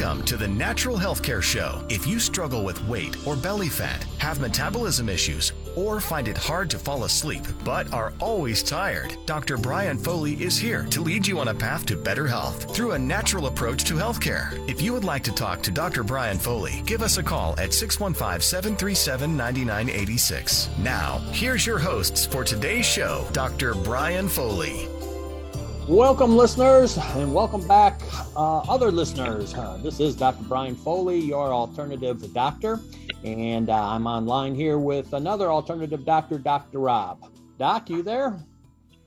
Welcome to the Natural Healthcare Show. If you struggle with weight or belly fat, have metabolism issues, or find it hard to fall asleep but are always tired, Dr. Brian Foley is here to lead you on a path to better health through a natural approach to healthcare. If you would like to talk to Dr. Brian Foley, give us a call at 615 737 9986. Now, here's your hosts for today's show, Dr. Brian Foley. Welcome, listeners, and welcome back, uh, other listeners. Uh, this is Dr. Brian Foley, your alternative doctor, and uh, I'm online here with another alternative doctor, Dr. Rob. Doc, you there?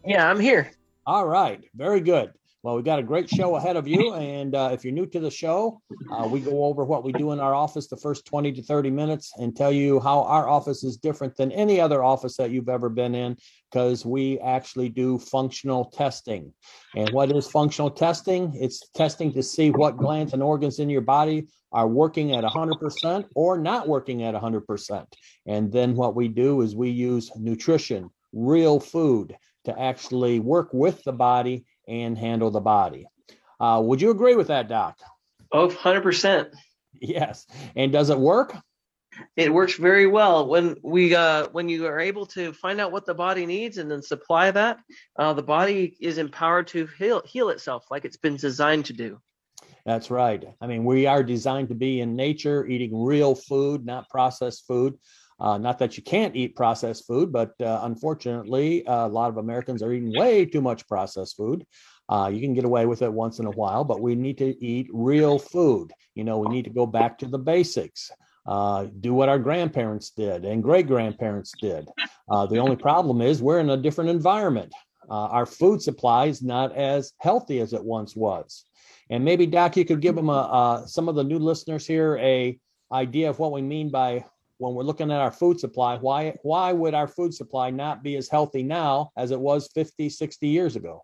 Yeah, I'm here. All right, very good. Well, we've got a great show ahead of you. And uh, if you're new to the show, uh, we go over what we do in our office the first 20 to 30 minutes and tell you how our office is different than any other office that you've ever been in because we actually do functional testing. And what is functional testing? It's testing to see what glands and organs in your body are working at 100% or not working at 100%. And then what we do is we use nutrition, real food to actually work with the body and handle the body. Uh, would you agree with that, Doc? Oh, 100%. Yes. And does it work? It works very well when we uh, when you are able to find out what the body needs and then supply that. Uh, the body is empowered to heal heal itself like it's been designed to do. That's right. I mean, we are designed to be in nature, eating real food, not processed food. Uh, not that you can't eat processed food, but uh, unfortunately, uh, a lot of Americans are eating way too much processed food. Uh, you can get away with it once in a while, but we need to eat real food. You know, we need to go back to the basics. Uh, do what our grandparents did and great grandparents did. Uh, the only problem is we're in a different environment. our food supply is not as healthy as it once was. And maybe Doc, you could give them a, some of the new listeners here a idea of what we mean by when we're looking at our food supply, why why would our food supply not be as healthy now as it was 50, 60 years ago?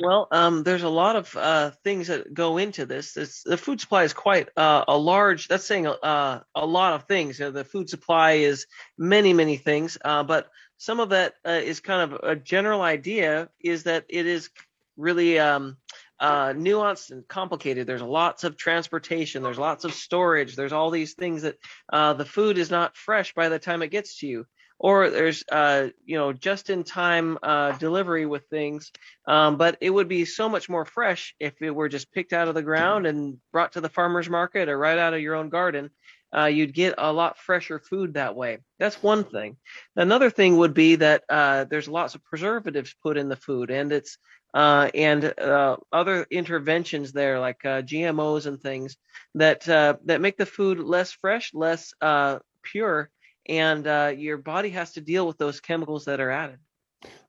Well, um, there's a lot of uh, things that go into this. It's, the food supply is quite uh, a large. That's saying uh, a lot of things. You know, the food supply is many, many things, uh, but some of that uh, is kind of a general idea. Is that it is really um, uh, nuanced and complicated. There's lots of transportation. There's lots of storage. There's all these things that uh, the food is not fresh by the time it gets to you. Or there's, uh, you know, just in time uh, delivery with things. Um, but it would be so much more fresh if it were just picked out of the ground and brought to the farmer's market or right out of your own garden. Uh, you'd get a lot fresher food that way. That's one thing. Another thing would be that uh, there's lots of preservatives put in the food, and it's uh, and uh, other interventions there, like uh, GMOs and things that uh, that make the food less fresh, less pure, and your body has to deal with those chemicals that are added.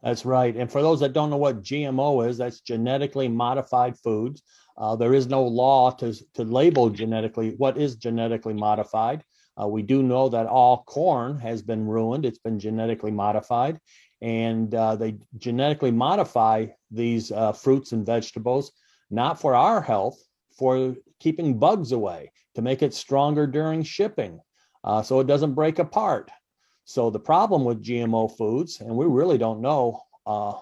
That's right. And for those that don't know what GMO is, that's genetically modified foods. There is no law to to label genetically what is genetically modified. we do know that all corn has been ruined; it's been genetically modified and uh, they genetically modify these uh, fruits and vegetables, not for our health, for keeping bugs away, to make it stronger during shipping, uh, so it doesn't break apart. So the problem with GMO foods, and we really don't know uh,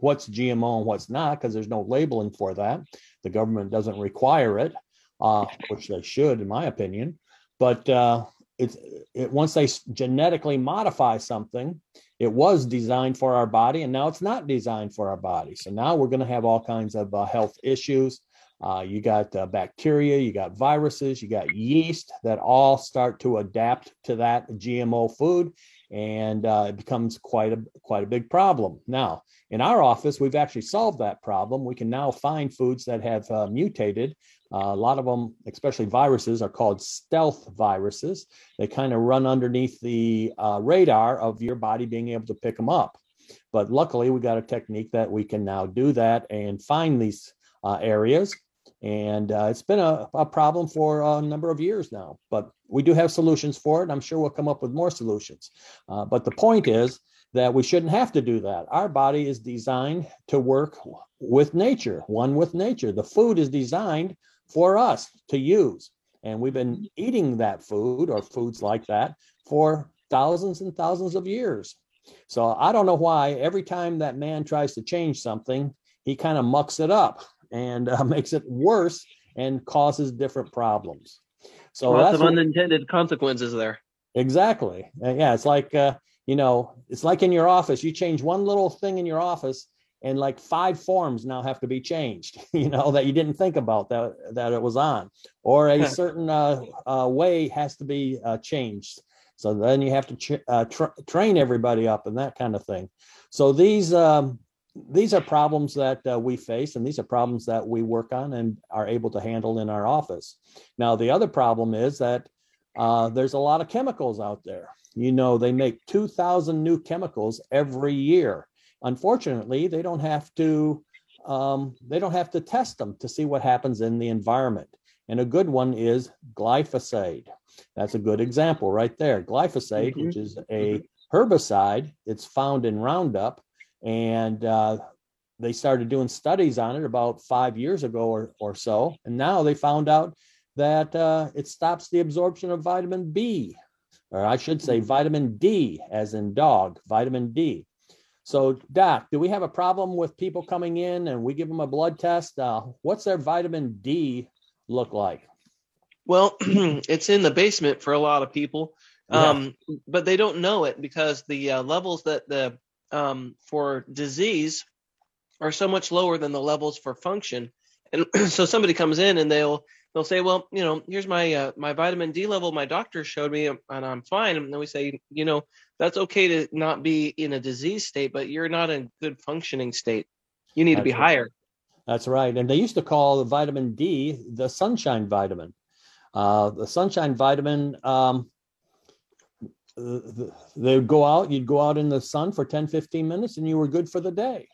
what's GMO and what's not, because there's no labeling for that. The government doesn't require it, uh, which they should, in my opinion. But uh, it's it, once they genetically modify something, it was designed for our body, and now it's not designed for our body. So now we're going to have all kinds of uh, health issues. Uh, you got uh, bacteria, you got viruses, you got yeast that all start to adapt to that GMO food, and uh, it becomes quite a quite a big problem. Now, in our office, we've actually solved that problem. We can now find foods that have uh, mutated. Uh, a lot of them, especially viruses, are called stealth viruses. They kind of run underneath the uh, radar of your body being able to pick them up. But luckily, we got a technique that we can now do that and find these uh, areas. And uh, it's been a, a problem for a number of years now, but we do have solutions for it. I'm sure we'll come up with more solutions. Uh, but the point is that we shouldn't have to do that. Our body is designed to work with nature, one with nature. The food is designed for us to use. And we've been eating that food or foods like that for thousands and thousands of years. So I don't know why every time that man tries to change something, he kind of mucks it up and uh, makes it worse and causes different problems. So lots of unintended consequences there. Exactly. Uh, yeah, it's like uh, you know, it's like in your office. You change one little thing in your office, and like five forms now have to be changed. You know that you didn't think about that that it was on, or a certain uh, uh, way has to be uh, changed. So then you have to ch- uh, tra- train everybody up and that kind of thing. So these um, these are problems that uh, we face, and these are problems that we work on and are able to handle in our office. Now, the other problem is that uh, there's a lot of chemicals out there. You know, they make 2,000 new chemicals every year. Unfortunately, they don't have to um, they don't have to test them to see what happens in the environment. And a good one is glyphosate. That's a good example right there. Glyphosate, mm-hmm. which is a mm-hmm. herbicide, it's found in Roundup, and uh, they started doing studies on it about five years ago or, or so. And now they found out that uh, it stops the absorption of vitamin B, or I should say vitamin D, as in dog, vitamin D. So, Doc, do we have a problem with people coming in and we give them a blood test? Uh, what's their vitamin D look like? Well, it's in the basement for a lot of people, um, yeah. but they don't know it because the uh, levels that the um, for disease are so much lower than the levels for function. And so somebody comes in and they'll they'll say, well, you know, here's my uh, my vitamin D level. My doctor showed me, and I'm fine. And then we say, you know, that's okay to not be in a disease state, but you're not in good functioning state. You need that's to be right. higher. That's right. And they used to call the vitamin D the sunshine vitamin. Uh, the sunshine vitamin, um, they would go out, you'd go out in the sun for 10, 15 minutes, and you were good for the day.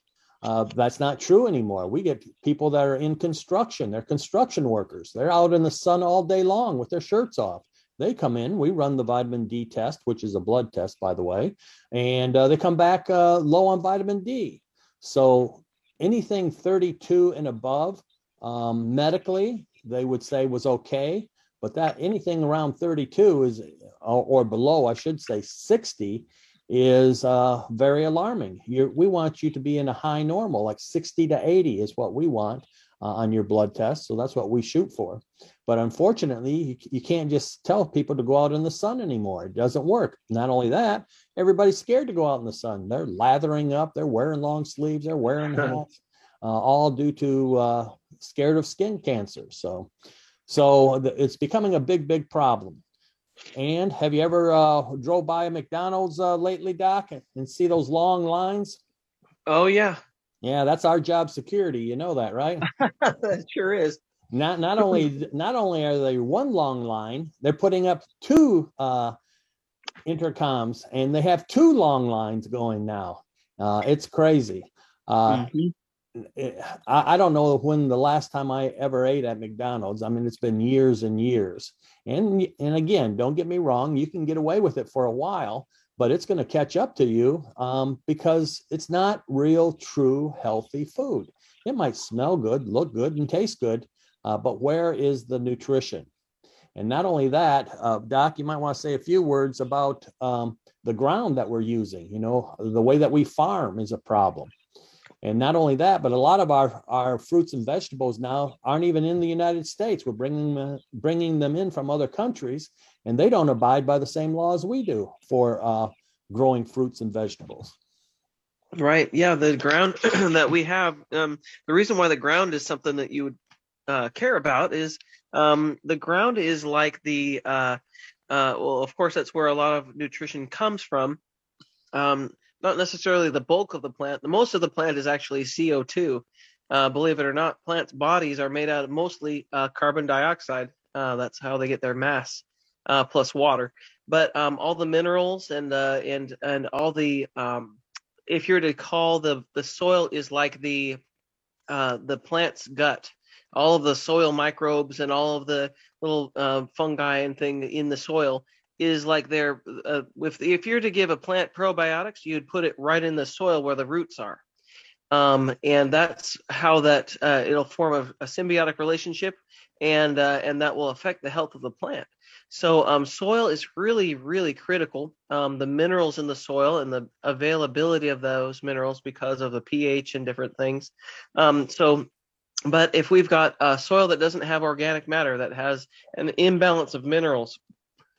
Uh, that's not true anymore. We get people that are in construction, they're construction workers. They're out in the sun all day long with their shirts off. They come in, we run the vitamin D test, which is a blood test, by the way, and uh, they come back uh, low on vitamin D. So anything 32 and above, um, medically, they would say was okay, but that anything around 32 is, or, or below, I should say 60 is uh, very alarming. You're, we want you to be in a high normal, like 60 to 80 is what we want uh, on your blood test. So that's what we shoot for. But unfortunately, you, you can't just tell people to go out in the sun anymore. It doesn't work. Not only that, everybody's scared to go out in the sun. They're lathering up, they're wearing long sleeves, they're wearing hats, uh, all due to uh, scared of skin cancer. So, so the, it's becoming a big, big problem. And have you ever uh, drove by a McDonald's uh, lately, Doc, and see those long lines? Oh yeah, yeah. That's our job security. You know that, right? that sure is. Not not only not only are they one long line, they're putting up two uh, intercoms, and they have two long lines going now. Uh, it's crazy. Uh, mm-hmm. I, I don't know when the last time I ever ate at McDonald's. I mean, it's been years and years. And and again, don't get me wrong, you can get away with it for a while, but it's going to catch up to you um, because it's not real, true, healthy food. It might smell good, look good, and taste good, uh, but where is the nutrition? And not only that, uh, Doc, you might want to say a few words about um, the ground that we're using. You know, the way that we farm is a problem. And not only that, but a lot of our, our fruits and vegetables now aren't even in the United States. We're bringing them, bringing them in from other countries, and they don't abide by the same laws we do for uh, growing fruits and vegetables. Right. Yeah. The ground that we have, um, the reason why the ground is something that you would uh, care about is um, the ground is like the, uh, uh, well, of course, that's where a lot of nutrition comes from. Um, not necessarily the bulk of the plant. The most of the plant is actually CO2. Uh, believe it or not, plants' bodies are made out of mostly uh, carbon dioxide. Uh, that's how they get their mass, uh, plus water. But um, all the minerals and uh, and and all the um, if you're to call the the soil is like the uh, the plant's gut. All of the soil microbes and all of the little fungi and thing in the soil is like they're uh, if if you're to give a plant probiotics, you'd put it right in the soil where the roots are, um, and that's how that uh, it'll form a, a, symbiotic relationship, and uh, and that will affect the health of the plant. So um, soil is really really critical. Um, the minerals in the soil and the availability of those minerals because of the pH and different things. Um, so but if we've got a soil that doesn't have organic matter, that has an imbalance of minerals,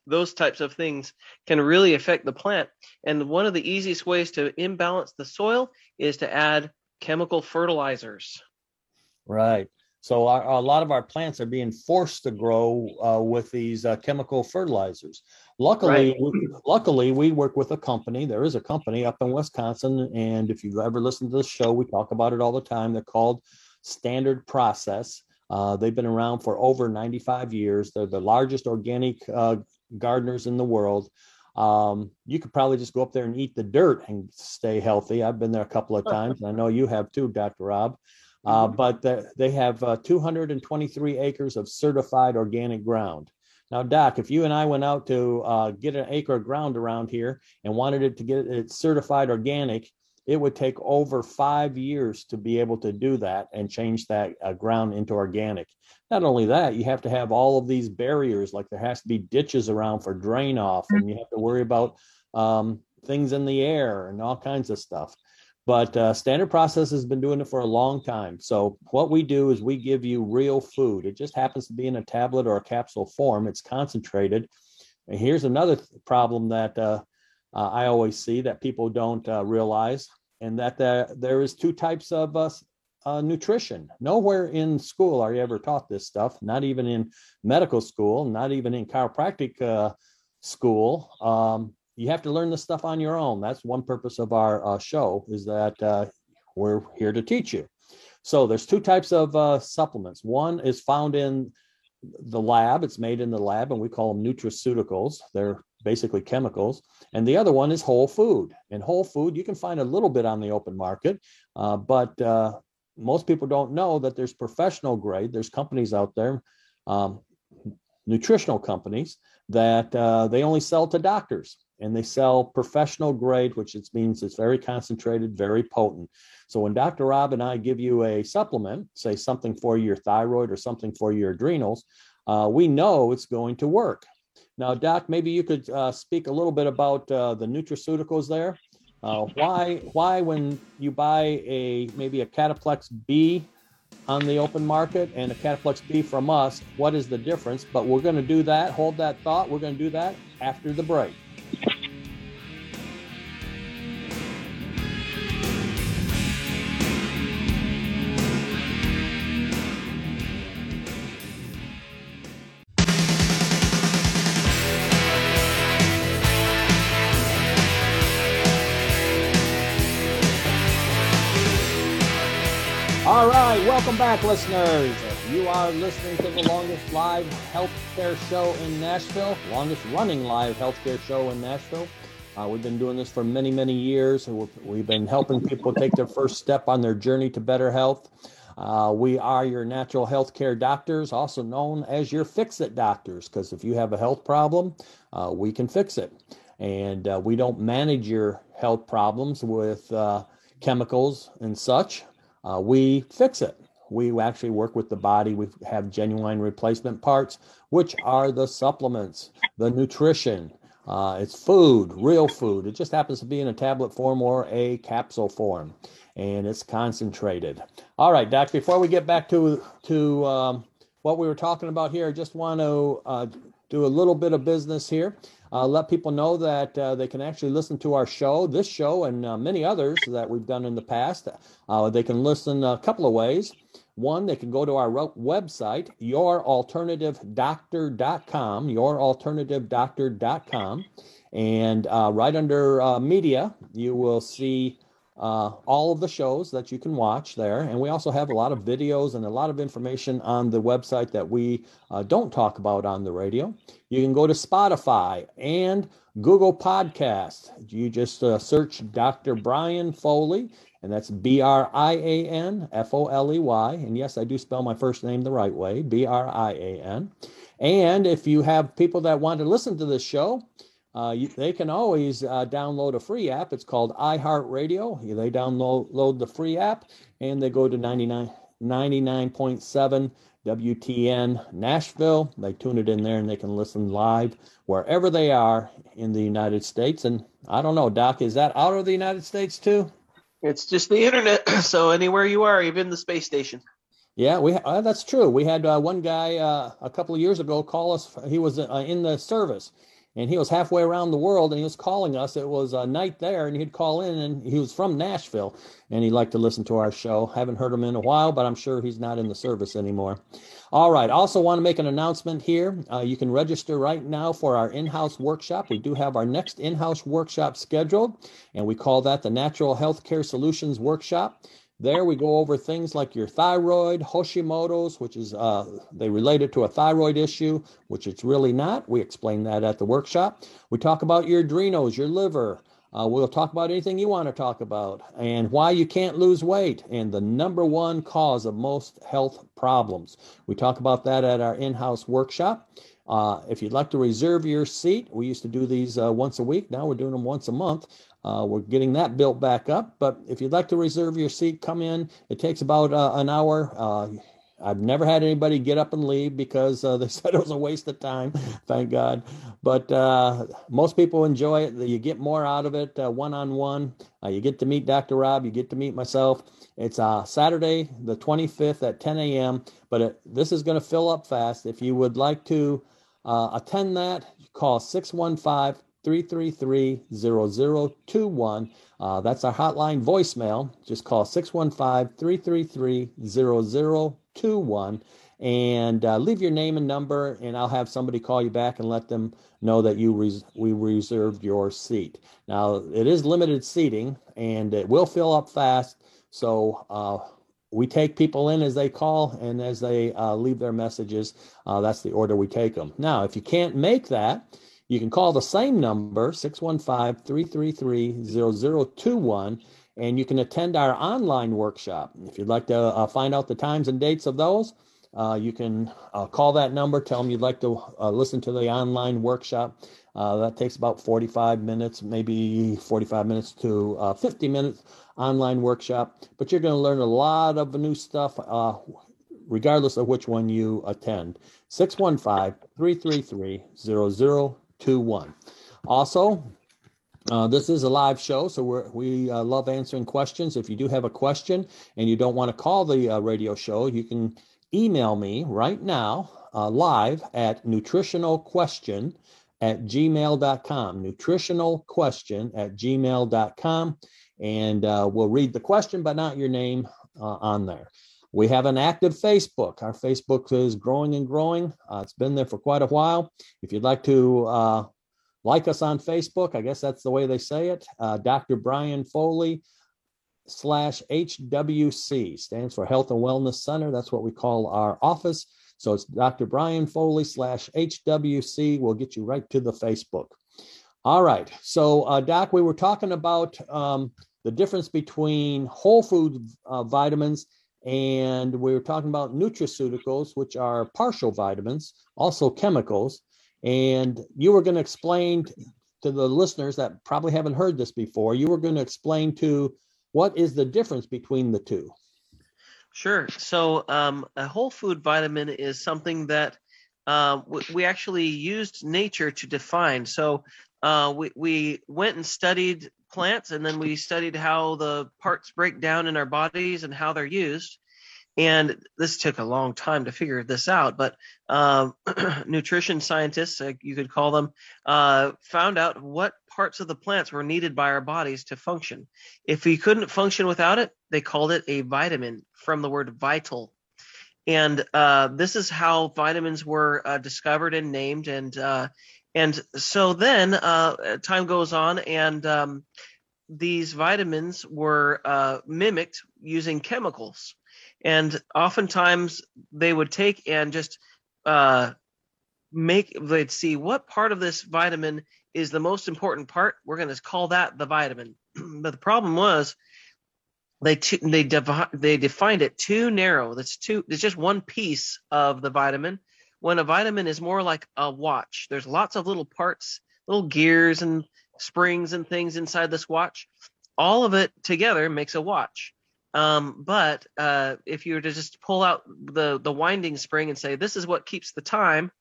those types of things can really affect the plant. And one of the easiest ways to imbalance the soil is to add chemical fertilizers. Right. So our, a lot of our plants are being forced to grow uh, with these uh, chemical fertilizers. Luckily, right. we, luckily we work with a company. There is a company up in Wisconsin, and if you've ever listened to the show, we talk about it all the time. They're called Standard Process. Uh, they've been around for over 95 years. They're the largest organic uh, gardeners in the world. Um, you could probably just go up there and eat the dirt and stay healthy. I've been there a couple of times, and I know you have too, Dr. Rob. Uh, mm-hmm. but they have uh, 223 acres of certified organic ground. Now, Doc, if you and I went out to uh, get an acre of ground around here and wanted it to get it certified organic, it would take over five years to be able to do that and change that uh, ground into organic. Not only that, you have to have all of these barriers, like there has to be ditches around for drain off, and you have to worry about um, things in the air and all kinds of stuff. But uh, Standard Process has been doing it for a long time. So what we do is we give you real food. It just happens to be in a tablet or a capsule form. It's concentrated. And here's another th- problem that uh, uh, I always see that people don't uh, realize, and that there is two types of uh, uh, nutrition. Nowhere in school are you ever taught this stuff. Not even in medical school. Not even in chiropractic uh, school. Um, you have to learn this stuff on your own. That's one purpose of our uh, show is that we're here to teach you. So there's two types of supplements. One is found in the lab. It's made in the lab, and we call them nutraceuticals. They're basically chemicals. And the other one is whole food. And whole food, you can find a little bit on the open market, uh, but uh, most people don't know that there's professional grade. There's companies out there, um, nutritional companies, that uh, they only sell to doctors and they sell professional grade, which it means it's very concentrated, very potent. So when Dr. Rob and I give you a supplement, say something for your thyroid or something for your adrenals, uh, we know it's going to work. Now, Doc, maybe you could uh, speak a little bit about uh, the nutraceuticals there. Uh, why, why when you buy a maybe a Cataplex B on the open market and a Cataplex B from us, what is the difference? But we're going to do that. Hold that thought. We're going to do that after the break. Back, listeners. You are listening to the longest live healthcare show in Nashville, longest running live healthcare show in Nashville. Uh, we've been doing this for many, many years. We've been helping people take their first step on their journey to better health. Uh, we are your natural health care doctors, also known as your fix it doctors, because if you have a health problem, uh, we can fix it. And uh, we don't manage your health problems with uh, chemicals and such uh, we fix it. We actually work with the body. We have genuine replacement parts, which are the supplements, the nutrition. Uh, it's food, real food. It just happens to be in a tablet form or a capsule form, and it's concentrated. All right, Doc. Before we get back to to um, what we were talking about here, I just want to uh, do a little bit of business here. Uh, let people know that uh, they can actually listen to our show, this show, and uh, many others that we've done in the past. Uh, they can listen a couple of ways. One, they can go to our website, youralternativedoctor.com, youralternativedoctor.com, and uh, right under uh, media, you will see uh, all of the shows that you can watch there. And we also have a lot of videos and a lot of information on the website that we uh, don't talk about on the radio. You can go to Spotify and Google Podcast. You just uh, search Dr. Brian Foley, and that's B R I A N F O L E Y. And yes, I do spell my first name the right way B R I A N. And if you have people that want to listen to this show, uh, you, they can always uh, download a free app. It's called iHeartRadio. They download the free app and they go to 99, 99.7 WTN Nashville. They tune it in there and they can listen live wherever they are in the United States. And I don't know, Doc, is that out of the United States too? It's just the internet. So anywhere you are, even the space station. Yeah, we uh, that's true. We had uh, one guy uh, a couple of years ago call us. He was uh, in the service, and he was halfway around the world, and he was calling us. It was a night there, and he'd call in, and he was from Nashville, and he liked to listen to our show. Haven't heard him in a while, but I'm sure he's not in the service anymore. All right. Also, want to make an announcement here. Uh, you can register right now for our in-house workshop. We do have our next in-house workshop scheduled, and we call that the Natural Healthcare Solutions Workshop. There we go over things like your thyroid, Hashimoto's, which is uh, they it to a thyroid issue, which it's really not. We explain that at the workshop. We talk about your adrenals, your liver. Uh, we'll talk about anything you want to talk about and why you can't lose weight and the number one cause of most health problems. We talk about that at our in house workshop. Uh, if you'd like to reserve your seat, we used to do these uh, once a week. Now we're doing them once a month. Uh, we're getting that built back up. But if you'd like to reserve your seat, come in. It takes about uh, an hour. Uh, I've never had anybody get up and leave because uh, they said it was a waste of time. Thank God. But uh, most people enjoy it. You get more out of it one on one. You get to meet Dr. Rob. You get to meet myself. It's uh, Saturday, the 25th at 10 a.m. But it, this is going to fill up fast. If you would like to attend that, call 615 333 0021. Uh, that's our hotline voicemail. Just call 615 333 0021 and uh, leave your name and number, and I'll have somebody call you back and let them know that you res- we reserved your seat. Now, it is limited seating and it will fill up fast. So, uh, we take people in as they call and as they uh, leave their messages. Uh, that's the order we take them. Now, if you can't make that, you can call the same number, 615 333 0021, and you can attend our online workshop. If you'd like to uh, find out the times and dates of those, uh, you can uh, call that number, tell them you'd like to uh, listen to the online workshop. Uh, that takes about 45 minutes, maybe 45 minutes to uh, 50 minutes online workshop, but you're going to learn a lot of new stuff regardless of which one you attend. 615 333 21. Also, uh, this is a live show, so we we uh, love answering questions. If you do have a question and you don't want to call the uh, radio show, you can email me right now uh, live at nutritionalquestion at gmail.com. Nutritionalquestion at gmail.com. And uh, we'll read the question, but not your name uh, on there. We have an active Facebook. Our Facebook is growing and growing. Uh, it's been there for quite a while. If you'd like to uh, like us on Facebook, I guess that's the way they say it. Uh, Dr. Brian Foley slash HWC stands for Health and Wellness Center. That's what we call our office. So it's Dr. Brian Foley slash HWC. We'll get you right to the Facebook. All right. So, uh, Doc, we were talking about um, the difference between whole food uh, vitamins and we were talking about nutraceuticals, which are partial vitamins, also chemicals. And you were going to explain to the listeners that probably haven't heard this before, you were going to explain to what is the difference between the two? Sure. So, um, a whole food vitamin is something that uh, we actually used nature to define. So, uh, we, we went and studied plants and then we studied how the parts break down in our bodies and how they're used. And this took a long time to figure this out but um, nutrition scientists you could call them uh, found out what parts of the plants were needed by our bodies to function. If we couldn't function without it they called it a vitamin from the word vital. And uh, this is how vitamins were uh, discovered and named and uh, and so then uh, time goes on and um, these vitamins were uh, mimicked using chemicals. And oftentimes they would take and just uh, make, they'd see what part of this vitamin is the most important part. We're going to call that the vitamin. but the problem was they they devi- they defined it too narrow. That's too. It's just one piece of the vitamin. When a vitamin is more like a watch, there's lots of little parts, little gears and springs and things inside this watch. All of it together makes a watch. Um, but uh, if you were to just pull out the the winding spring and say this is what keeps the time,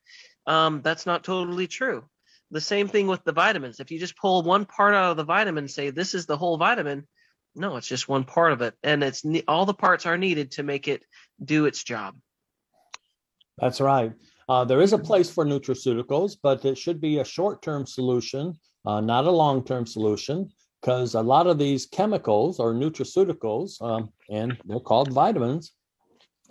um, that's not totally true. The same thing with the vitamins. If you just pull one part out of the vitamin and say this is the whole vitamin, No, it's just one part of it, and it's all the parts are needed to make it do its job. That's right. Uh, there is a place for nutraceuticals, but it should be a short-term solution, uh, not a long-term solution, because a lot of these chemicals or nutraceuticals, um, and they're called vitamins,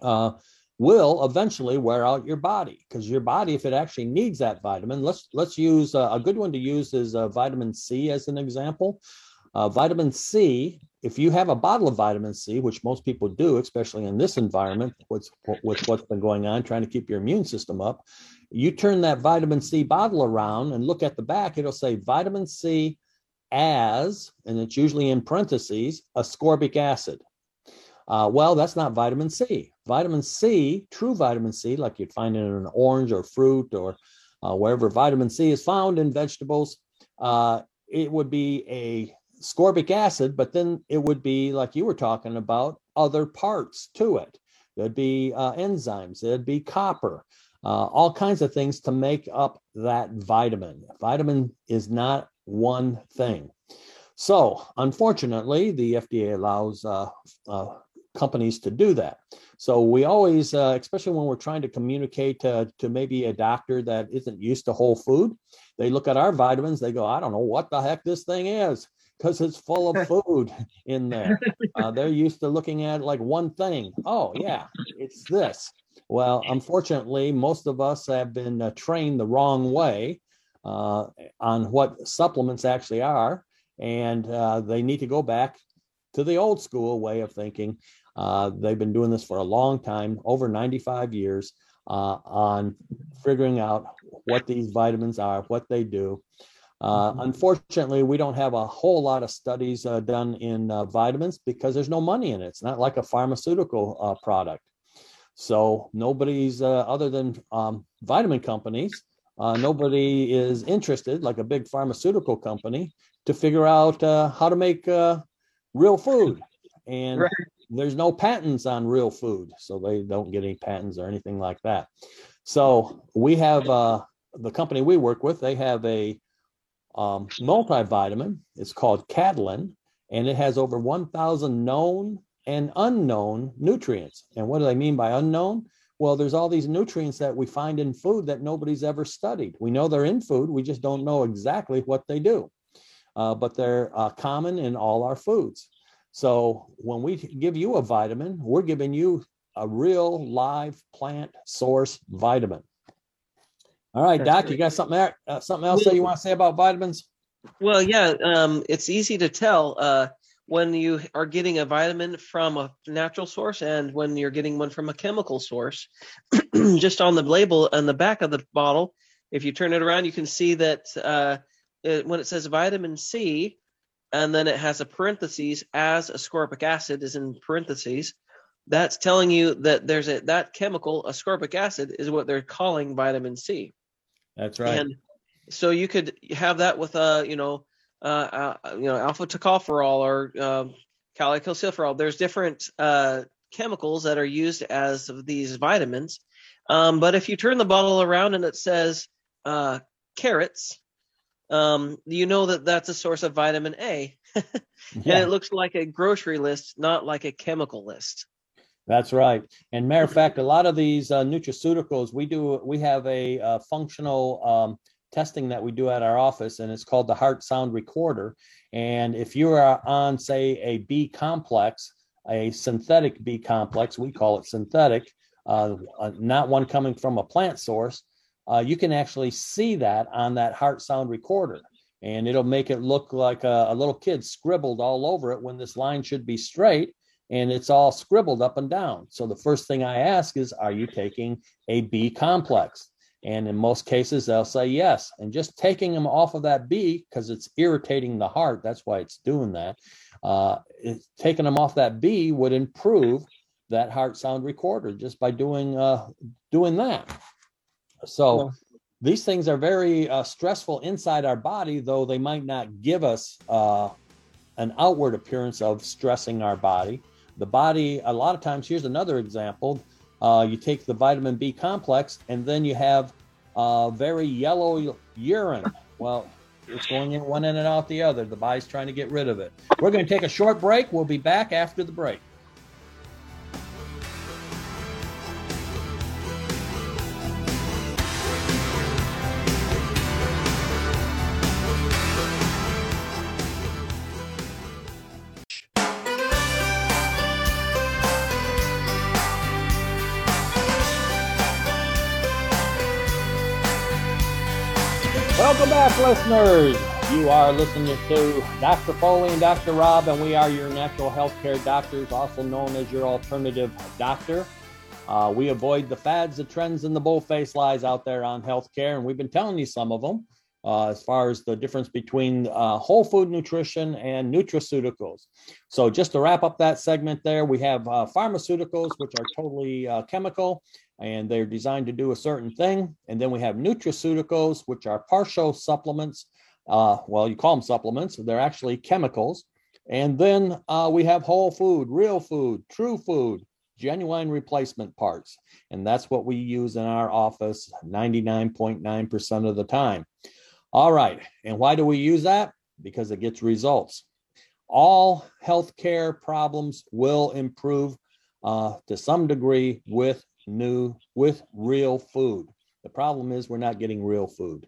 uh, will eventually wear out your body because your body if it actually needs that vitamin let's let's use uh, a good one to use is uh, vitamin c as an example. Uh, vitamin c if you have a bottle of vitamin c which most people do especially in this environment with, what's been going on trying to keep your immune system up you turn that vitamin c bottle around and look at the back it'll say vitamin c as and it's usually in parentheses ascorbic acid uh, well, that's not vitamin C. Vitamin C, true vitamin C, like you'd find in an orange or fruit or uh, wherever vitamin C is found in vegetables, uh, it would be a ascorbic acid, but then it would be, like you were talking about, other parts to it. There'd be uh, enzymes, there'd be copper, uh, all kinds of things to make up that vitamin. Vitamin is not one thing. So, unfortunately, the FDA allows uh, uh, companies to do that. So we always, uh, especially when we're trying to communicate to, to maybe a doctor that isn't used to whole food, they look at our vitamins, they go, I don't know what the heck this thing is because it's full of food in there. Uh, they're used to looking at like one thing. Oh, yeah, it's this. Well, unfortunately, most of us have been uh, trained the wrong way uh, on what supplements actually are. And uh, they need to go back to the old school way of thinking uh, they've been doing this for a long time, over 95 years, uh, on figuring out what these vitamins are, what they do. Uh, unfortunately, we don't have a whole lot of studies uh, done in uh, vitamins because there's no money in it. It's not like a pharmaceutical uh, product. So nobody's other than um, vitamin companies. nobody is interested, like a big pharmaceutical company, to figure out how to make real food. And right there's no patents on real food, so they don't get any patents or anything like that. So we have uh, the company we work with. They have a um, multivitamin. It's called Catalyn, and it has over 1,000 known and unknown nutrients. And what do they mean by unknown? Well, there's all these nutrients that we find in food that nobody's ever studied. We know they're in food, we just don't know exactly what they do. Uh, but they're uh, common in all our foods. So when we give you a vitamin, we're giving you a real live plant source vitamin. All right, That's Doc, great. you got something uh, something else that you want to say about vitamins? Well, yeah, um, it's easy to tell uh, when you are getting a vitamin from a natural source and when you're getting one from a chemical source. Just on the label on the back of the bottle, if you turn it around, you can see that uh, it, when it says vitamin C, and then it has a parentheses as ascorbic acid is in parentheses. That's telling you that there's a that chemical ascorbic acid is what they're calling vitamin C. That's right. And so you could have that with a uh, you know uh, uh, you know alpha tocopherol or uh, cholecalciferol. There's different uh, chemicals that are used as these vitamins. Um, but if you turn the bottle around and it says uh, carrots, um, you know that that's a source of vitamin A. yeah. And it looks like a grocery list, not like a chemical list. That's right. And matter of fact, a lot of these uh, nutraceuticals, we do, we have a uh, functional um, testing that we do at our office, and it's called the Heart Sound Recorder. And if you are on, say, a B complex, a synthetic B complex, we call it synthetic, uh, uh not one coming from a plant source, uh, you can actually see that on that heart sound recorder and it'll make it look like a, a, little kid scribbled all over it when this line should be straight and it's all scribbled up and down so the first thing i ask is are you taking a b complex and in most cases they'll say yes and just taking them off of that b because it's irritating the heart that's why it's doing that uh, taking them off that b would improve that heart sound recorder just by doing uh, doing that so yeah. these things are very uh, stressful inside our body, though they might not give us uh, an outward appearance of stressing our body. The body, a lot of times, here's another example. Uh, you take the vitamin B complex, and then you have uh, very yellow urine. Well, it's going in one end and out the other. The body's trying to get rid of it. We're going to take a short break. We'll be back after the break. Welcome back, listeners. You are listening to Dr. Foley and Dr. Rob, and we are your natural health care doctors, also known as your alternative doctor. Uh, we avoid the fads, the trends, and the bullface lies out there on healthcare, and we've been telling you some of them uh, as far as the difference between uh, whole food nutrition and nutraceuticals. So, just to wrap up that segment there, we have uh, pharmaceuticals, which are totally uh, chemical, and they're designed to do a certain thing. And then we have nutraceuticals, which are partial supplements. Uh, well, you call them supplements, they're actually chemicals. And then uh, we have whole food, real food, true food, genuine replacement parts. And that's what we use in our office 99.9% of the time. All right. And why do we use that? Because it gets results. All healthcare problems will improve uh, to some degree with new with real food. The problem is we're not getting real food.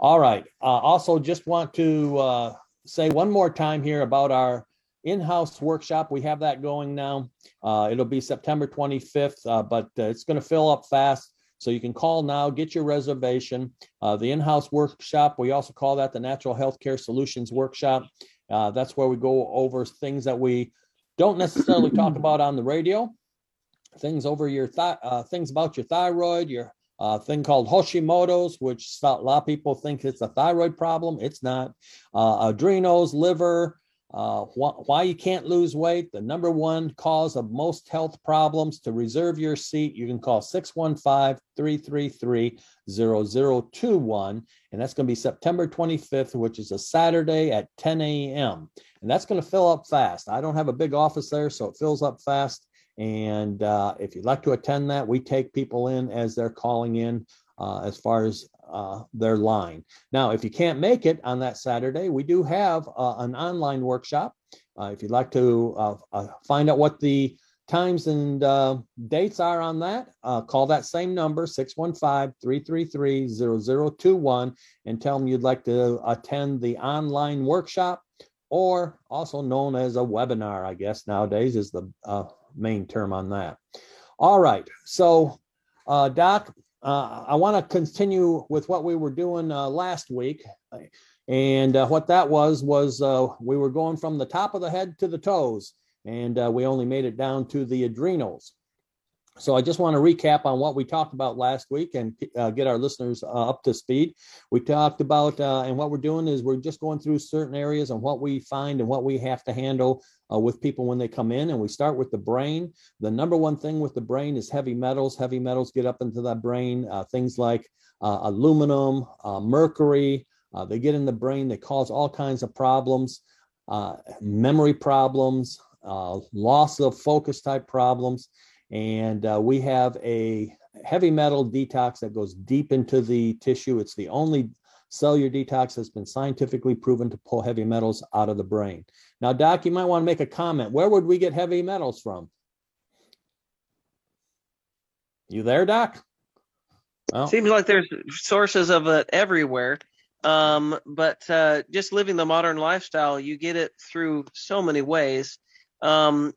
All right. Uh, also, just want to uh, say one more time here about our in-house workshop. We have that going now. Uh, it'll be September 25th, uh, but uh, it's going to fill up fast. So you can call now, get your reservation. Uh, the in-house workshop, we also call that the Natural Healthcare Solutions Workshop. that's where we go over things that we don't necessarily talk about on the radio things over your uh, things about your thyroid, your uh, thing called Hashimoto's, which a lot of people think it's a thyroid problem. It's not. Uh, adrenals, liver, uh, wh- why you can't lose weight, the number one cause of most health problems. To reserve your seat, you can call 615 333 0021. And that's going to be September 25th, which is a Saturday at 10 a.m. And that's going to fill up fast. I don't have a big office there, so it fills up fast. And uh, if you'd like to attend that, we take people in as they're calling in uh, as far as uh, their line. Now, if you can't make it on that Saturday, we do have uh, an online workshop. Uh, if you'd like to uh, find out what the times and dates are on that, call that same number, 615 333 0021, and tell them you'd like to attend the online workshop or also known as a webinar, I guess nowadays is the uh, main term on that. All right. So, uh, Doc, uh, I want to continue with what we were doing uh, last week. And uh, what that was, was uh, we were going from the top of the head to the toes, and uh, we only made it down to the adrenals. So I just want to recap on what we talked about last week and uh, get our listeners uh, up to speed. We talked about, uh, and what we're doing is we're just going through certain areas and what we find and what we have to handle uh, with people when they come in. And we start with the brain. The number one thing with the brain is heavy metals. Heavy metals get up into that brain. Uh, things like uh, aluminum, mercury. they get in the brain. They cause all kinds of problems, memory problems, loss of focus type problems and uh, we have a heavy metal detox that goes deep into the tissue. It's the only cellular detox that's been scientifically proven to pull heavy metals out of the brain. Now, Doc, you might want to make a comment. Where would we get heavy metals from? You there, Doc? Well, Seems like there's sources of it everywhere. Um, but uh, just living the modern lifestyle, you get it through so many ways. Um,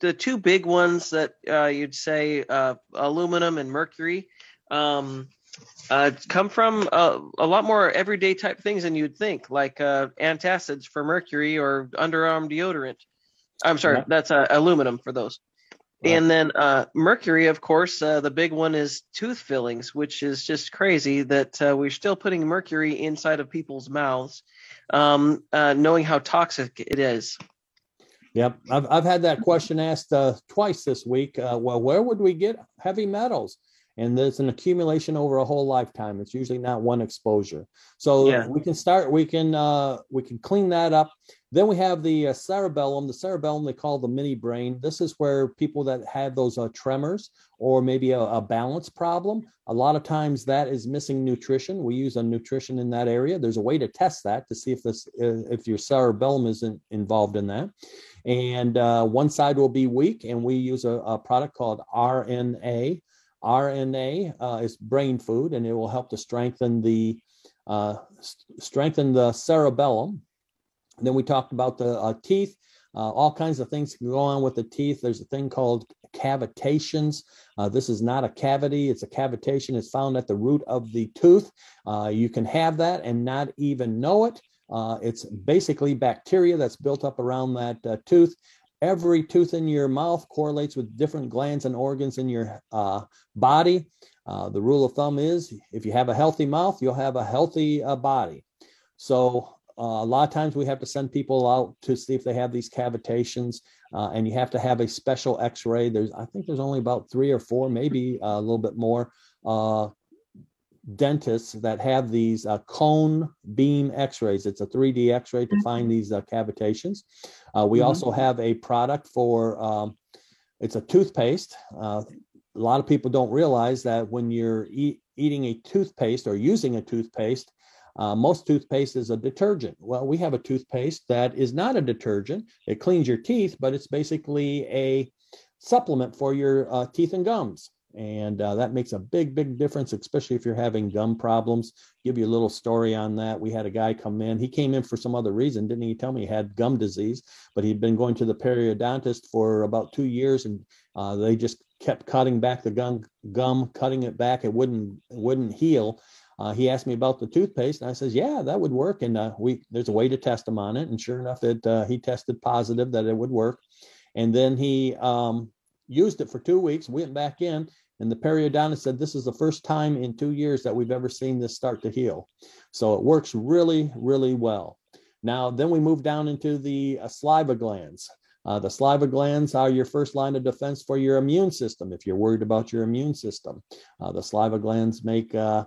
the two big ones that uh, you'd say uh, aluminum and mercury um, uh, come from uh, a lot more everyday type things than you'd think, like uh, antacids for mercury or underarm deodorant. I'm sorry, yeah. that's uh, aluminum for those. And then mercury, of course, the big one is tooth fillings, which is just crazy that we're still putting mercury inside of people's mouths, um, knowing how toxic it is. Yep, I've I've had that question asked uh, twice this week. Uh, well, where would we get heavy metals? And there's an accumulation over a whole lifetime. It's usually not one exposure. So yeah. we can start. We can uh, we can clean that up. Then we have the uh, cerebellum. The cerebellum they call the mini brain. This is where people that have those uh, tremors or maybe a, a, balance problem, a lot of times that is missing nutrition. We use a nutrition in that area. There's a way to test that to see if this uh, if your cerebellum isn't involved in that. And uh, one side will be weak, and we use a, a product called RNA. RNA uh, is brain food, and it will help to strengthen the uh, strengthen the cerebellum then we talked about the uh, teeth. Uh, all kinds of things can go on with the teeth. There's a thing called cavitations. Uh, this is not a cavity, it's a cavitation. It's found at the root of the tooth. Uh, you can have that and not even know it. Uh, it's basically bacteria that's built up around that uh, tooth. Every tooth in your mouth correlates with different glands and organs in your body. the rule of thumb is if you have a healthy mouth, you'll have a healthy body. So uh, a lot of times we have to send people out to see if they have these cavitations, uh, and you have to have a special X-ray. There's, I think, there's only about three or four, maybe a little bit more, uh, dentists that have these uh, cone beam X-rays. It's a 3D X-ray to find mm-hmm. these uh, cavitations. Uh, we mm-hmm. also have a product for. Um, it's a toothpaste. a lot of people don't realize that when you're eat, eating a toothpaste or using a toothpaste, uh, most toothpaste is a detergent. Well, we have a toothpaste that is not a detergent. It cleans your teeth, but it's basically a supplement for your uh, teeth and gums. And uh, that makes a big, big difference, especially if you're having gum problems. Give you a little story on that. We had a guy come in. He came in for some other reason. Didn't he tell me he had gum disease? But he'd been going to the periodontist for about two years, and uh, they just kept cutting back the gum, gum, cutting it back. It wouldn't, it wouldn't heal uh, he asked me about the toothpaste, and I says, "Yeah, that would work." And uh, we there's a way to test him on it, and sure enough, it uh, he tested positive that it would work. And then he um, used it for two weeks. Went back in, and the periodontist said, "This is the first time in two years that we've ever seen this start to heal." So it works really, really well. Now, then we move down into the uh, saliva glands. Uh, the saliva glands are your first line of defense for your immune system if you're worried about your immune system. Uh, the saliva glands make uh,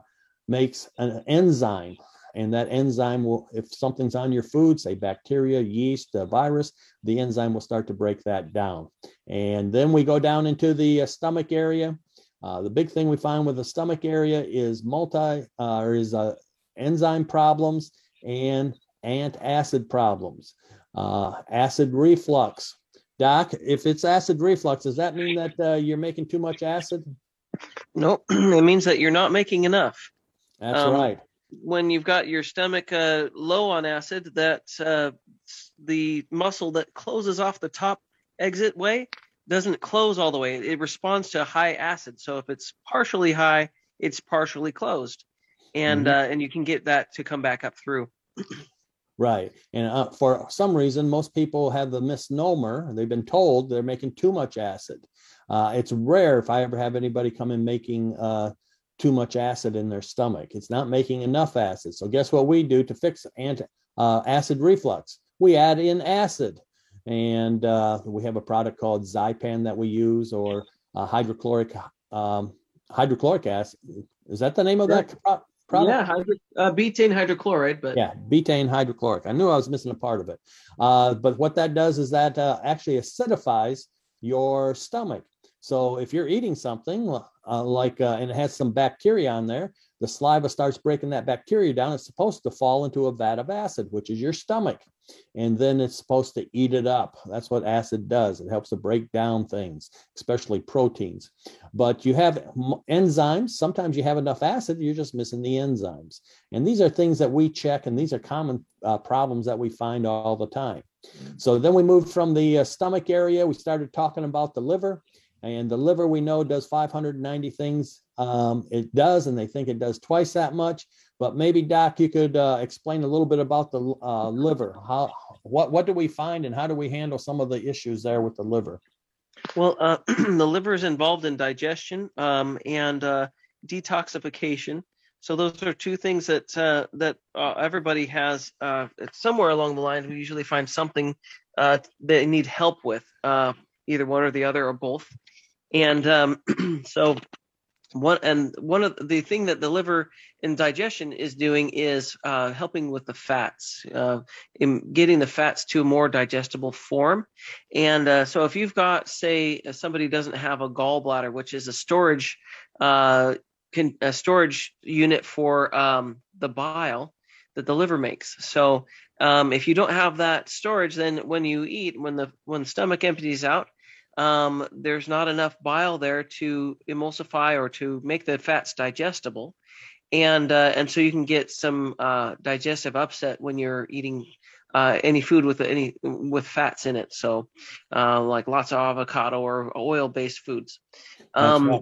makes an enzyme and that enzyme will if something's on your food say bacteria yeast a virus the enzyme will start to break that down. And then we go down into the uh, stomach area. Uh, the big thing we find with the stomach area is multi uh, or is uh, enzyme problems and antacid problems. Uh, acid reflux. Doc if it's acid reflux does that mean that uh, you're making too much acid? No it means that you're not making enough that's um, right. When you've got your stomach uh, low on acid, that uh, the muscle that closes off the top exit way doesn't close all the way. It responds to high acid. So if it's partially high, it's partially closed, and mm-hmm. uh, and you can get that to come back up through. Right. And uh, for some reason, most people have the misnomer. They've been told they're making too much acid. Uh, it's rare if I ever have anybody come in making uh, too much acid in their stomach. It's not making enough acid. So guess what we do to fix anti, uh, acid reflux? We add in acid, and uh, we have a product called Zypan that we use, or uh, hydrochloric um, hydrochloric acid. Is that the name of that product? Yeah, hydro, uh, betaine hydrochloride, but yeah, betaine hydrochloric. I knew I was missing a part of it. Uh, but what that does is that uh, actually acidifies your stomach. So if you're eating something uh, like, uh, and it has some bacteria on there, the saliva starts breaking that bacteria down. It's supposed to fall into a vat of acid, which is your stomach. And then it's supposed to eat it up. That's what acid does. It helps to break down things, especially proteins. But you have enzymes. Sometimes you have enough acid, you're just missing the enzymes. And these are things that we check, and these are common uh, problems that we find all the time. So then we moved from the uh, stomach area. We started talking about the liver. And the liver, we know, does 590 things. Um, it does, and they think it does twice that much. But maybe, Doc, you could uh, explain a little bit about the uh, liver. How, what, what do we find, and how do we handle some of the issues there with the liver? Well, uh, the liver is involved in digestion um, and uh, detoxification. So those are two things that uh, that uh, everybody has somewhere along the line. We usually find something they need help with, either one or the other or both. And um, so one and one of the thing that the liver in digestion is doing is uh, helping with the fats, uh, in getting the fats to a more digestible form. And uh, so, if you've got, say, somebody doesn't have a gallbladder, which is a storage uh, can, a storage unit for um, the bile that the liver makes. So, um, if you don't have that storage, then when you eat, when the when the stomach empties out, um, there's not enough bile there to emulsify or to make the fats digestible, and uh, and so you can get some uh, digestive upset when you're eating uh, any food with any with fats in it. So, uh, like lots of avocado or oil-based foods. Um, right.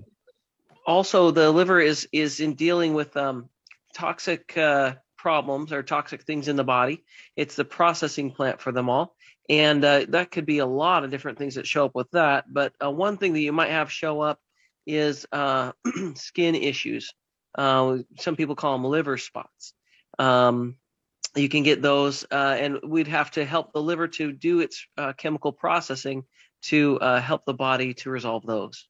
Also, the liver is is in dealing with um, toxic uh, problems or toxic things in the body. It's the processing plant for them all and uh, that could be a lot of different things that show up with that but uh, one thing that you might have show up is uh, skin issues. Uh, some people call them liver spots. Um, you can get those uh, and we'd have to help the liver to do its uh, chemical processing to help the body to resolve those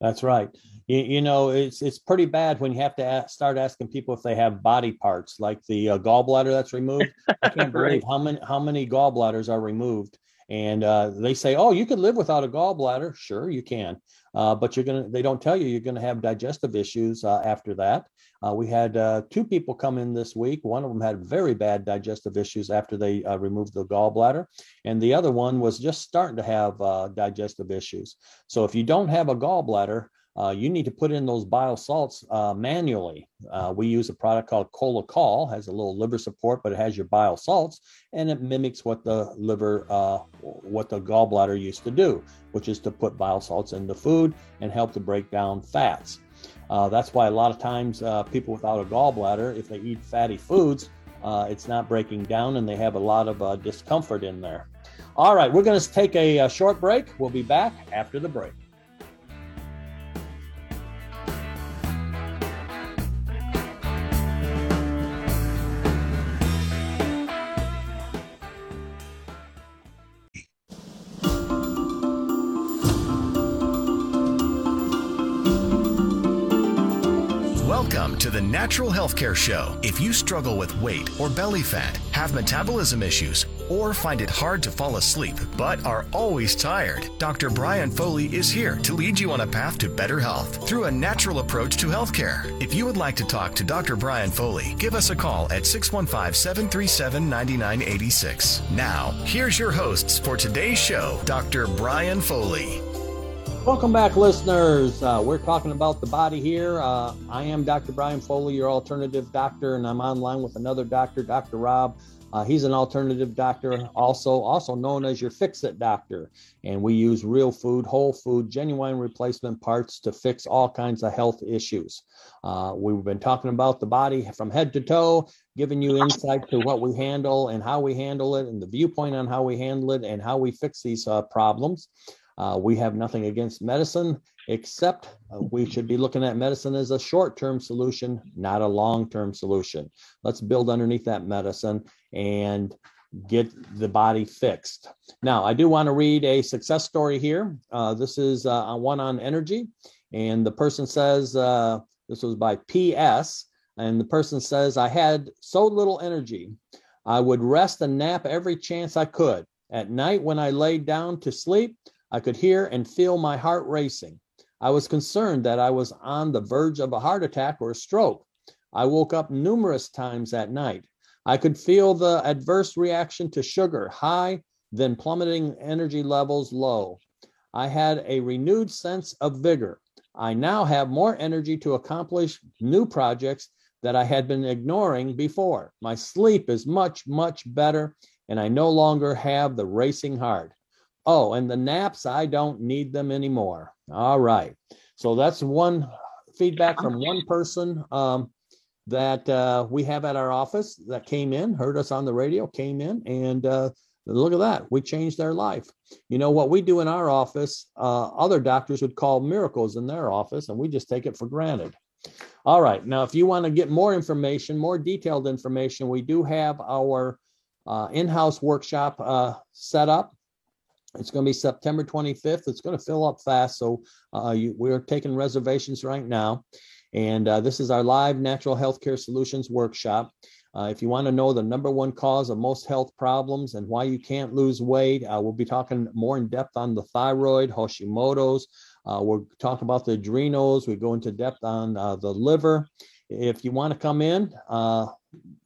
that's right. You, you, know it's it's pretty bad when you have to ask, start asking people if they have body parts like the uh, gallbladder that's removed. I can't believe how many how many gallbladders are removed. And uh, they say oh you could live without a gallbladder. Sure you can. Uh, but you're gonna they don't tell you you're gonna have digestive issues uh, after that uh, we had uh, two people come in this week one of them had very bad digestive issues after they removed the gallbladder and the other one was just starting to have digestive issues so if you don't have a gallbladder uh, you need to put in those bile salts uh, manually. Uh, we use a product called Cholacol, has a little liver support, but it has your bile salts, and it mimics what the liver, uh, what the gallbladder used to do, which is to put bile salts in the food and help to break down fats. Uh, that's why a lot of times uh, people without a gallbladder, if they eat fatty foods, it's not breaking down and they have a lot of discomfort in there. All right, we're going to take a, a short break. We'll be back after the break. Natural Healthcare Show. If you struggle with weight or belly fat, have metabolism issues, or find it hard to fall asleep but are always tired, Dr. Brian Foley is here to lead you on a path to better health through a natural approach to healthcare. If you would like to talk to Dr. Brian Foley, give us a call at 615 737 9986. Now, here's your hosts for today's show, Dr. Brian Foley. Welcome back, listeners. Uh, we're talking about the body here. Uh, I am Dr. Brian Foley, your alternative doctor, and I'm online with another doctor, Dr. Rob. Uh, he's an alternative doctor, also also known as your fix-it doctor, and we use real food, whole food, genuine replacement parts to fix all kinds of health issues. Uh, we've been talking about the body from head to toe, giving you insight to what we handle and how we handle it, and the viewpoint on how we handle it and how we fix these uh, problems. Uh, we have nothing against medicine, except uh, we should be looking at medicine as a short term solution, not a long term solution. Let's build underneath that medicine and get the body fixed. Now, I do want to read a success story here. Uh, this is uh, one on energy, and the person says, uh, this was by PS, and the person says, I had so little energy. I would rest and nap every chance I could. At night, when I laid down to sleep, I could hear and feel my heart racing. I was concerned that I was on the verge of a heart attack or a stroke. I woke up numerous times at night. I could feel the adverse reaction to sugar high, then plummeting energy levels low. I had a renewed sense of vigor. I now have more energy to accomplish new projects that I had been ignoring before. My sleep is much, much better, and I no longer have the racing heart. Oh, and the naps, I don't need them anymore. All right. So that's one feedback from one person um, that uh, we have at our office that came in, heard us on the radio, came in, and uh, look at that. We changed their life. You know, what we do in our office, uh, other doctors would call miracles in their office, and we just take it for granted. All right. Now, if you want to get more information, more detailed information, we do have our uh, in house workshop uh, set up It's going to be September 25th. It's going to fill up fast. So uh, you, we're taking reservations right now. And uh, this is our live natural healthcare solutions workshop. Uh, if you want to know the number one cause of most health problems and why you can't lose weight, uh, we'll be talking more in depth on the thyroid, Hashimoto's. Uh, we'll talk about the adrenals. We go into depth on uh, the liver. If you want to come in,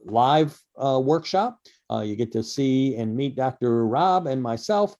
live workshop, you get to see and meet Dr. Rob and myself.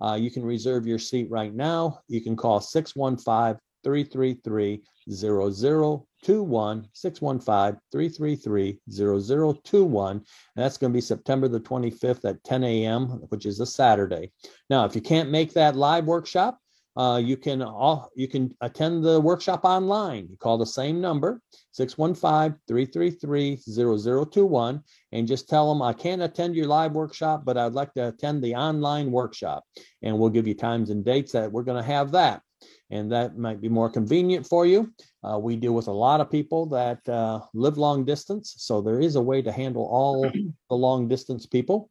Uh, you can reserve your seat right now. You can call 615 333 0021 615 333 0021. And that's going to be September the 25th at 10 a.m., which is a Saturday. Now, if you can't make that live workshop, uh, you can all you can attend the workshop online. You call the same number 615-333-0021 and just tell them I can't attend your live workshop, but I'd like to attend the online workshop. And we'll give you times and dates that we're going to have that and that might be more convenient for you. Uh, we deal with a lot of people that uh, live long distance, so there is a way to handle all the long distance people.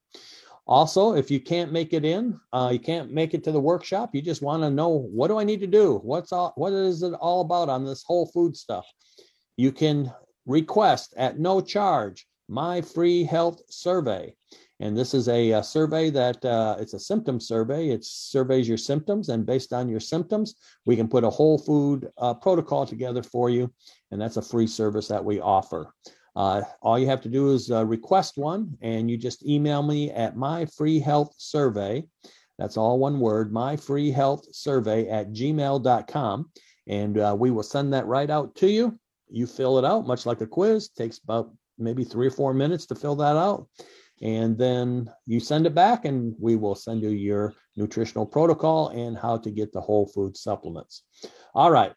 Also, if you can't make it in, uh, you can't make it to the workshop, you just want to know what do I need to do? What's all, what is it all about on this whole food stuff? You can request at no charge my free health survey. And this is a, a survey that uh, it's a symptom survey. It surveys your symptoms, and based on your symptoms, we can put a whole food uh, protocol together for you. And that's a free service that we offer. Uh, all you have to do is uh, request one, and you just email me at my free health survey. That's all one word, my free health survey at gmail.com. And uh, we will send that right out to you. You fill it out, much like a quiz, takes about maybe three or four minutes to fill that out and then you send it back and we will send you your nutritional protocol and how to get the whole food supplements all right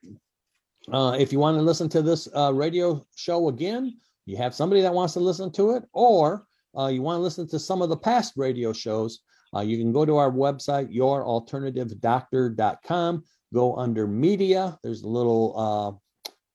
uh, if you want to listen to this uh, radio show again you have somebody that wants to listen to it or uh, you want to listen to some of the past radio shows uh, you can go to our website youralternativedoctor.com go under media there's a little uh,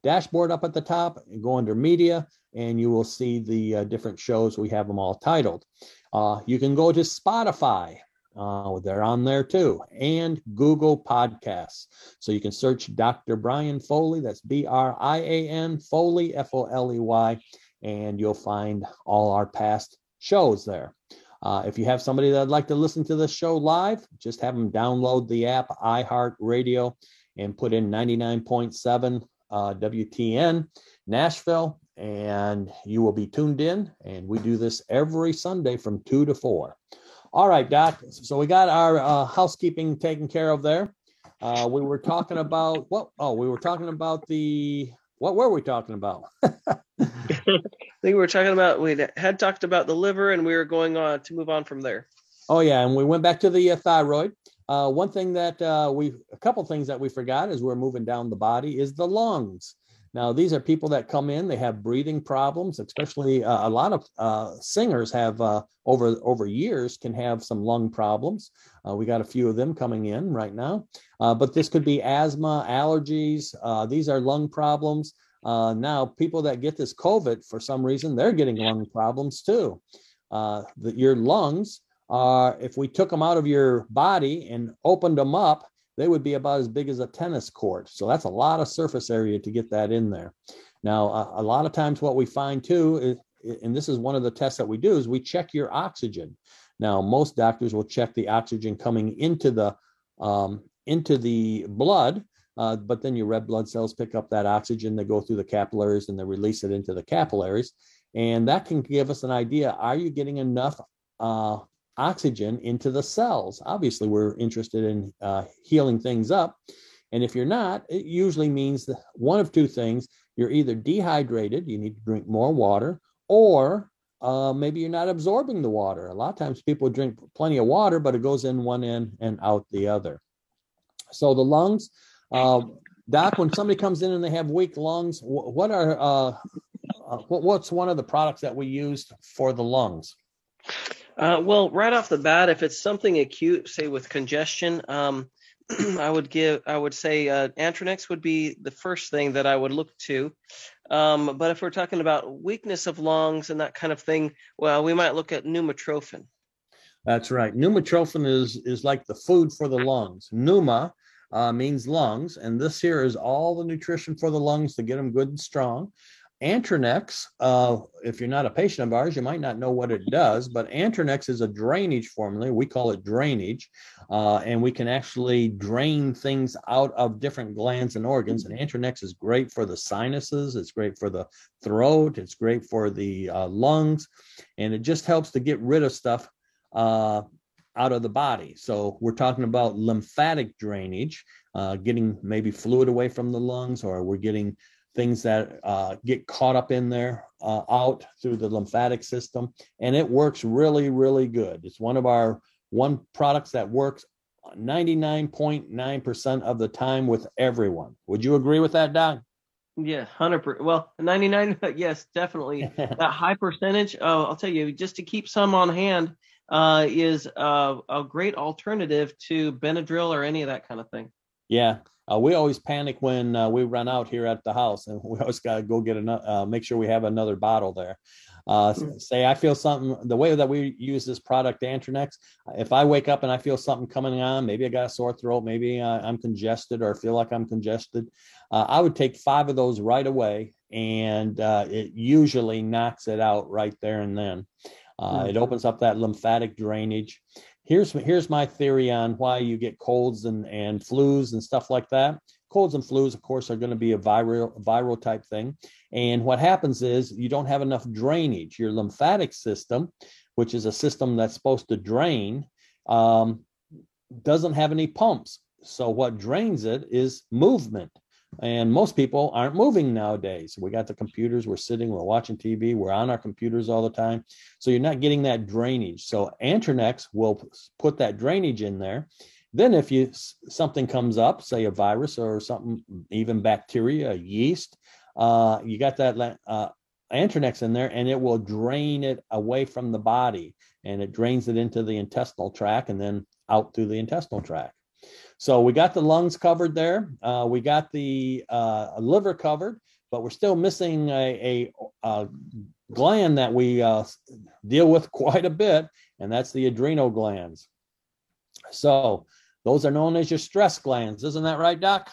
dashboard up at the top go under media and you will see the uh, different shows. We have them all titled. Uh, you can go to Spotify. Uh, they're on there too, and Google Podcasts. So you can search Dr. Brian Foley. That's B R I A N Foley, F O L E Y, and you'll find all our past shows there. Uh, if you have somebody that'd like to listen to the show live, just have them download the app iHeartRadio and put in 99.7 uh, WTN Nashville, and you will be tuned in. And we do this every Sunday from 2 to 4. All right, Doc. So we got our uh, housekeeping taken care of there. Uh, we were talking about what? Oh, we were talking about the. What were we talking about? I think we were talking about we had talked about the liver, and we were going on to move on from there. Oh yeah, and we went back to the uh, thyroid. Uh, one thing that uh, we, a couple things that we forgot as we're moving down the body is the lungs. Now, these are people that come in, they have breathing problems, especially uh, a lot of uh, singers have uh, over, over years can have some lung problems. We got a few of them coming in right now, but this could be asthma, allergies. These are lung problems. Now, people that get this COVID for some reason, they're getting lung problems too. the, your lungs are, if we took them out of your body and opened them up, they would be about as big as a tennis court. So that's a lot of surface area to get that in there. Now, a, a lot of times what we find too is, and this is one of the tests that we do, is we check your oxygen. Now, most doctors will check the oxygen coming into the um, into the blood, uh, but then your red blood cells pick up that oxygen. They go through the capillaries and they release it into the capillaries, and that can give us an idea: Are you getting enough uh, oxygen into the cells. Obviously, we're interested in uh, healing things up. And if you're not, it usually means one of two things you're either dehydrated, you need to drink more water, or uh, maybe you're not absorbing the water. A lot of times people drink plenty of water, but it goes in one end and out the other. So the lungs, uh, Doc, when somebody comes in and they have weak lungs, what are uh, uh what's one of the products that we use for the lungs? Uh, well, right off the bat, if it's something acute, say with congestion, um, I would give, I would say uh, Antranex would be the first thing that I would look to. Um, but if we're talking about weakness of lungs and that kind of thing, well, we might look at Pneumotrophin. That's right. Pneumotrophin is is like the food for the lungs. Pneuma uh, means lungs, and this here is all the nutrition for the lungs to get them good and strong. Antranex, uh, if you're not a patient of ours, you might not know what it does, but Antranex is a drainage formula. We call it drainage, uh, and we can actually drain things out of different glands and organs. And Antranex is great for the sinuses, it's great for the throat, it's great for the uh, lungs, and it just helps to get rid of stuff uh, out of the body. So we're talking about lymphatic drainage, uh, getting maybe fluid away from the lungs, or we're getting things that uh, get caught up in there uh, out through the lymphatic system and it works really really good it's one of our one products that works 99.9% of the time with everyone would you agree with that doc yeah hundred percent. well 99 yes definitely that high percentage uh, i'll tell you just to keep some on hand uh, is uh, a great alternative to benadryl or any of that kind of thing yeah uh, we always panic when uh, we run out here at the house, and we always got to go get another, uh, make sure we have another bottle there. Mm-hmm. Say I feel something. The way that we use this product, Antranex, if I wake up and I feel something coming on, maybe I got a sore throat, maybe uh, I'm congested or feel like I'm congested, uh, I would take five of those right away, and it usually knocks it out right there and then. Mm-hmm. It opens up that lymphatic drainage. Here's here's my theory on why you get colds and and flus and stuff like that. Colds and flus of course are going to be a viral viral type thing. And what happens is you don't have enough drainage. Your lymphatic system which is a system that's supposed to drain um, doesn't have any pumps. So what drains it is movement and most people aren't moving nowadays. We got the computers, we're sitting, we're watching TV, we're on our computers all the time. So you're not getting that drainage. So Antranex will put that drainage in there. Then if you something comes up, say a virus or something, even bacteria, yeast, uh, you got that uh, in there, and it will drain it away from the body, and it drains it into the intestinal tract, and then out through the intestinal tract. So we got the lungs covered there. Uh, we got the uh, liver covered, but we're still missing a, a, a gland that we uh, deal with quite a bit, and that's the adrenal glands. So those are known as your stress glands. Isn't that right, Doc?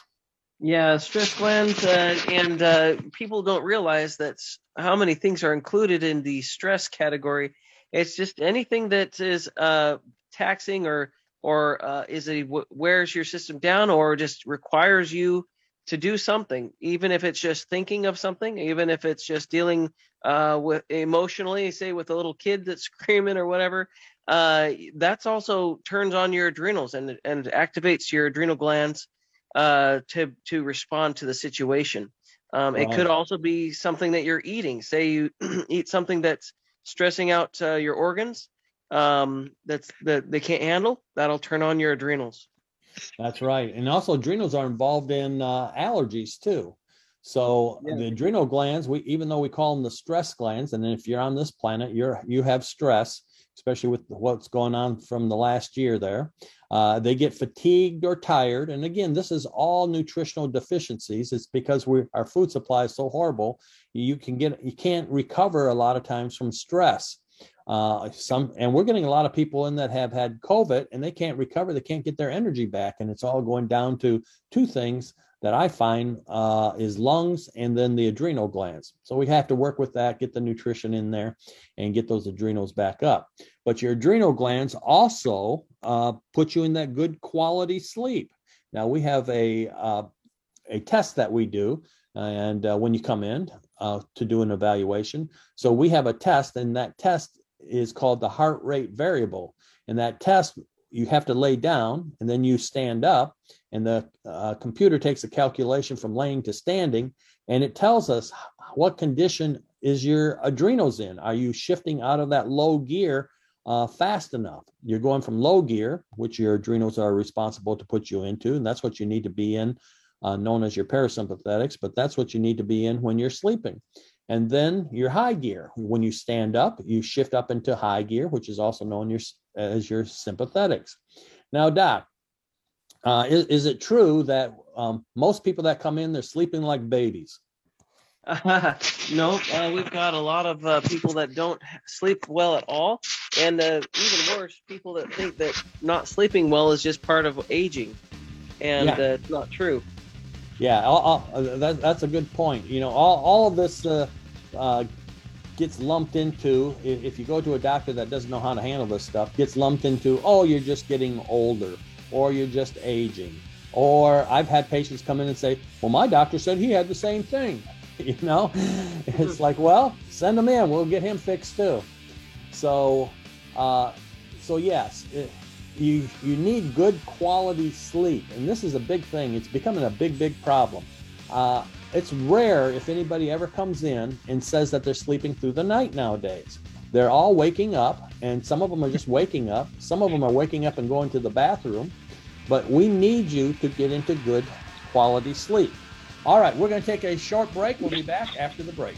Yeah, stress glands, uh, and uh, people don't realize that how many things are included in the stress category. It's just anything that is uh, taxing or or uh, is it wears your system down or just requires you to do something even if it's just thinking of something even if it's just dealing uh, with emotionally say with a little kid that's screaming or whatever uh, that's also turns on your adrenals and and activates your adrenal glands uh, to to respond to the situation. Um, it could also be something that you're eating. Say you eat something that's stressing out uh, your organs um, that's that they can't handle, that'll turn on your adrenals. That's right, and also adrenals are involved in uh, allergies too. So yeah. the adrenal glands, we even though we call them the stress glands, and if you're on this planet, you're you have stress, especially with what's going on from the last year there. Uh, they get fatigued or tired, and again, this is all nutritional deficiencies. It's because we our food supply is so horrible. You can get you can't recover a lot of times from stress. Uh, some and we're getting a lot of people in that have had COVID and they can't recover. They can't get their energy back, and it's all going down to two things that I find uh, is lungs and then the adrenal glands. So we have to work with that, get the nutrition in there, and get those adrenals back up. But your adrenal glands also uh, put you in that good quality sleep. Now we have a uh, a test that we do, and uh, when you come in uh, to do an evaluation, so we have a test, and that test is called the heart rate variable. And that test, you have to lay down and then you stand up, and the uh, computer takes a calculation from laying to standing, and it tells us what condition is your adrenals in. Are you shifting out of that low gear uh, fast enough? You're going from low gear, which your adrenals are responsible to put you into, and that's what you need to be in. Uh, known as your parasympathetics, but that's what you need to be in when you're sleeping. And then your high gear. When you stand up, you shift up into high gear, which is also known as your sympathetics. Now, Doc, uh, is, is, it true that um, most people that come in, they're sleeping like babies? Uh, no, uh, we've got a lot of uh, people that don't sleep well at all, and uh, even worse, people that think that not sleeping well is just part of aging, and Yeah. uh, it's not true. Yeah, all, all, uh, that, that's a good point. You know, all, all of this uh, uh, gets lumped into, i- if you go to a doctor that doesn't know how to handle this stuff, gets lumped into, oh, you're just getting older, or you're just aging. Or I've had patients come in and say, well, my doctor said he had the same thing. You know, it's like, well, send him in. We'll get him fixed too. So, uh, so yes, it, you you need good quality sleep, and this is a big thing. It's becoming a big, big problem. Uh, it's rare if anybody ever comes in and says that they're sleeping through the night nowadays. They're all waking up, and some of them are just waking up. Some of them are waking up and going to the bathroom. But we need you to get into good quality sleep. All right, we're going to take a short break. We'll be back after the break.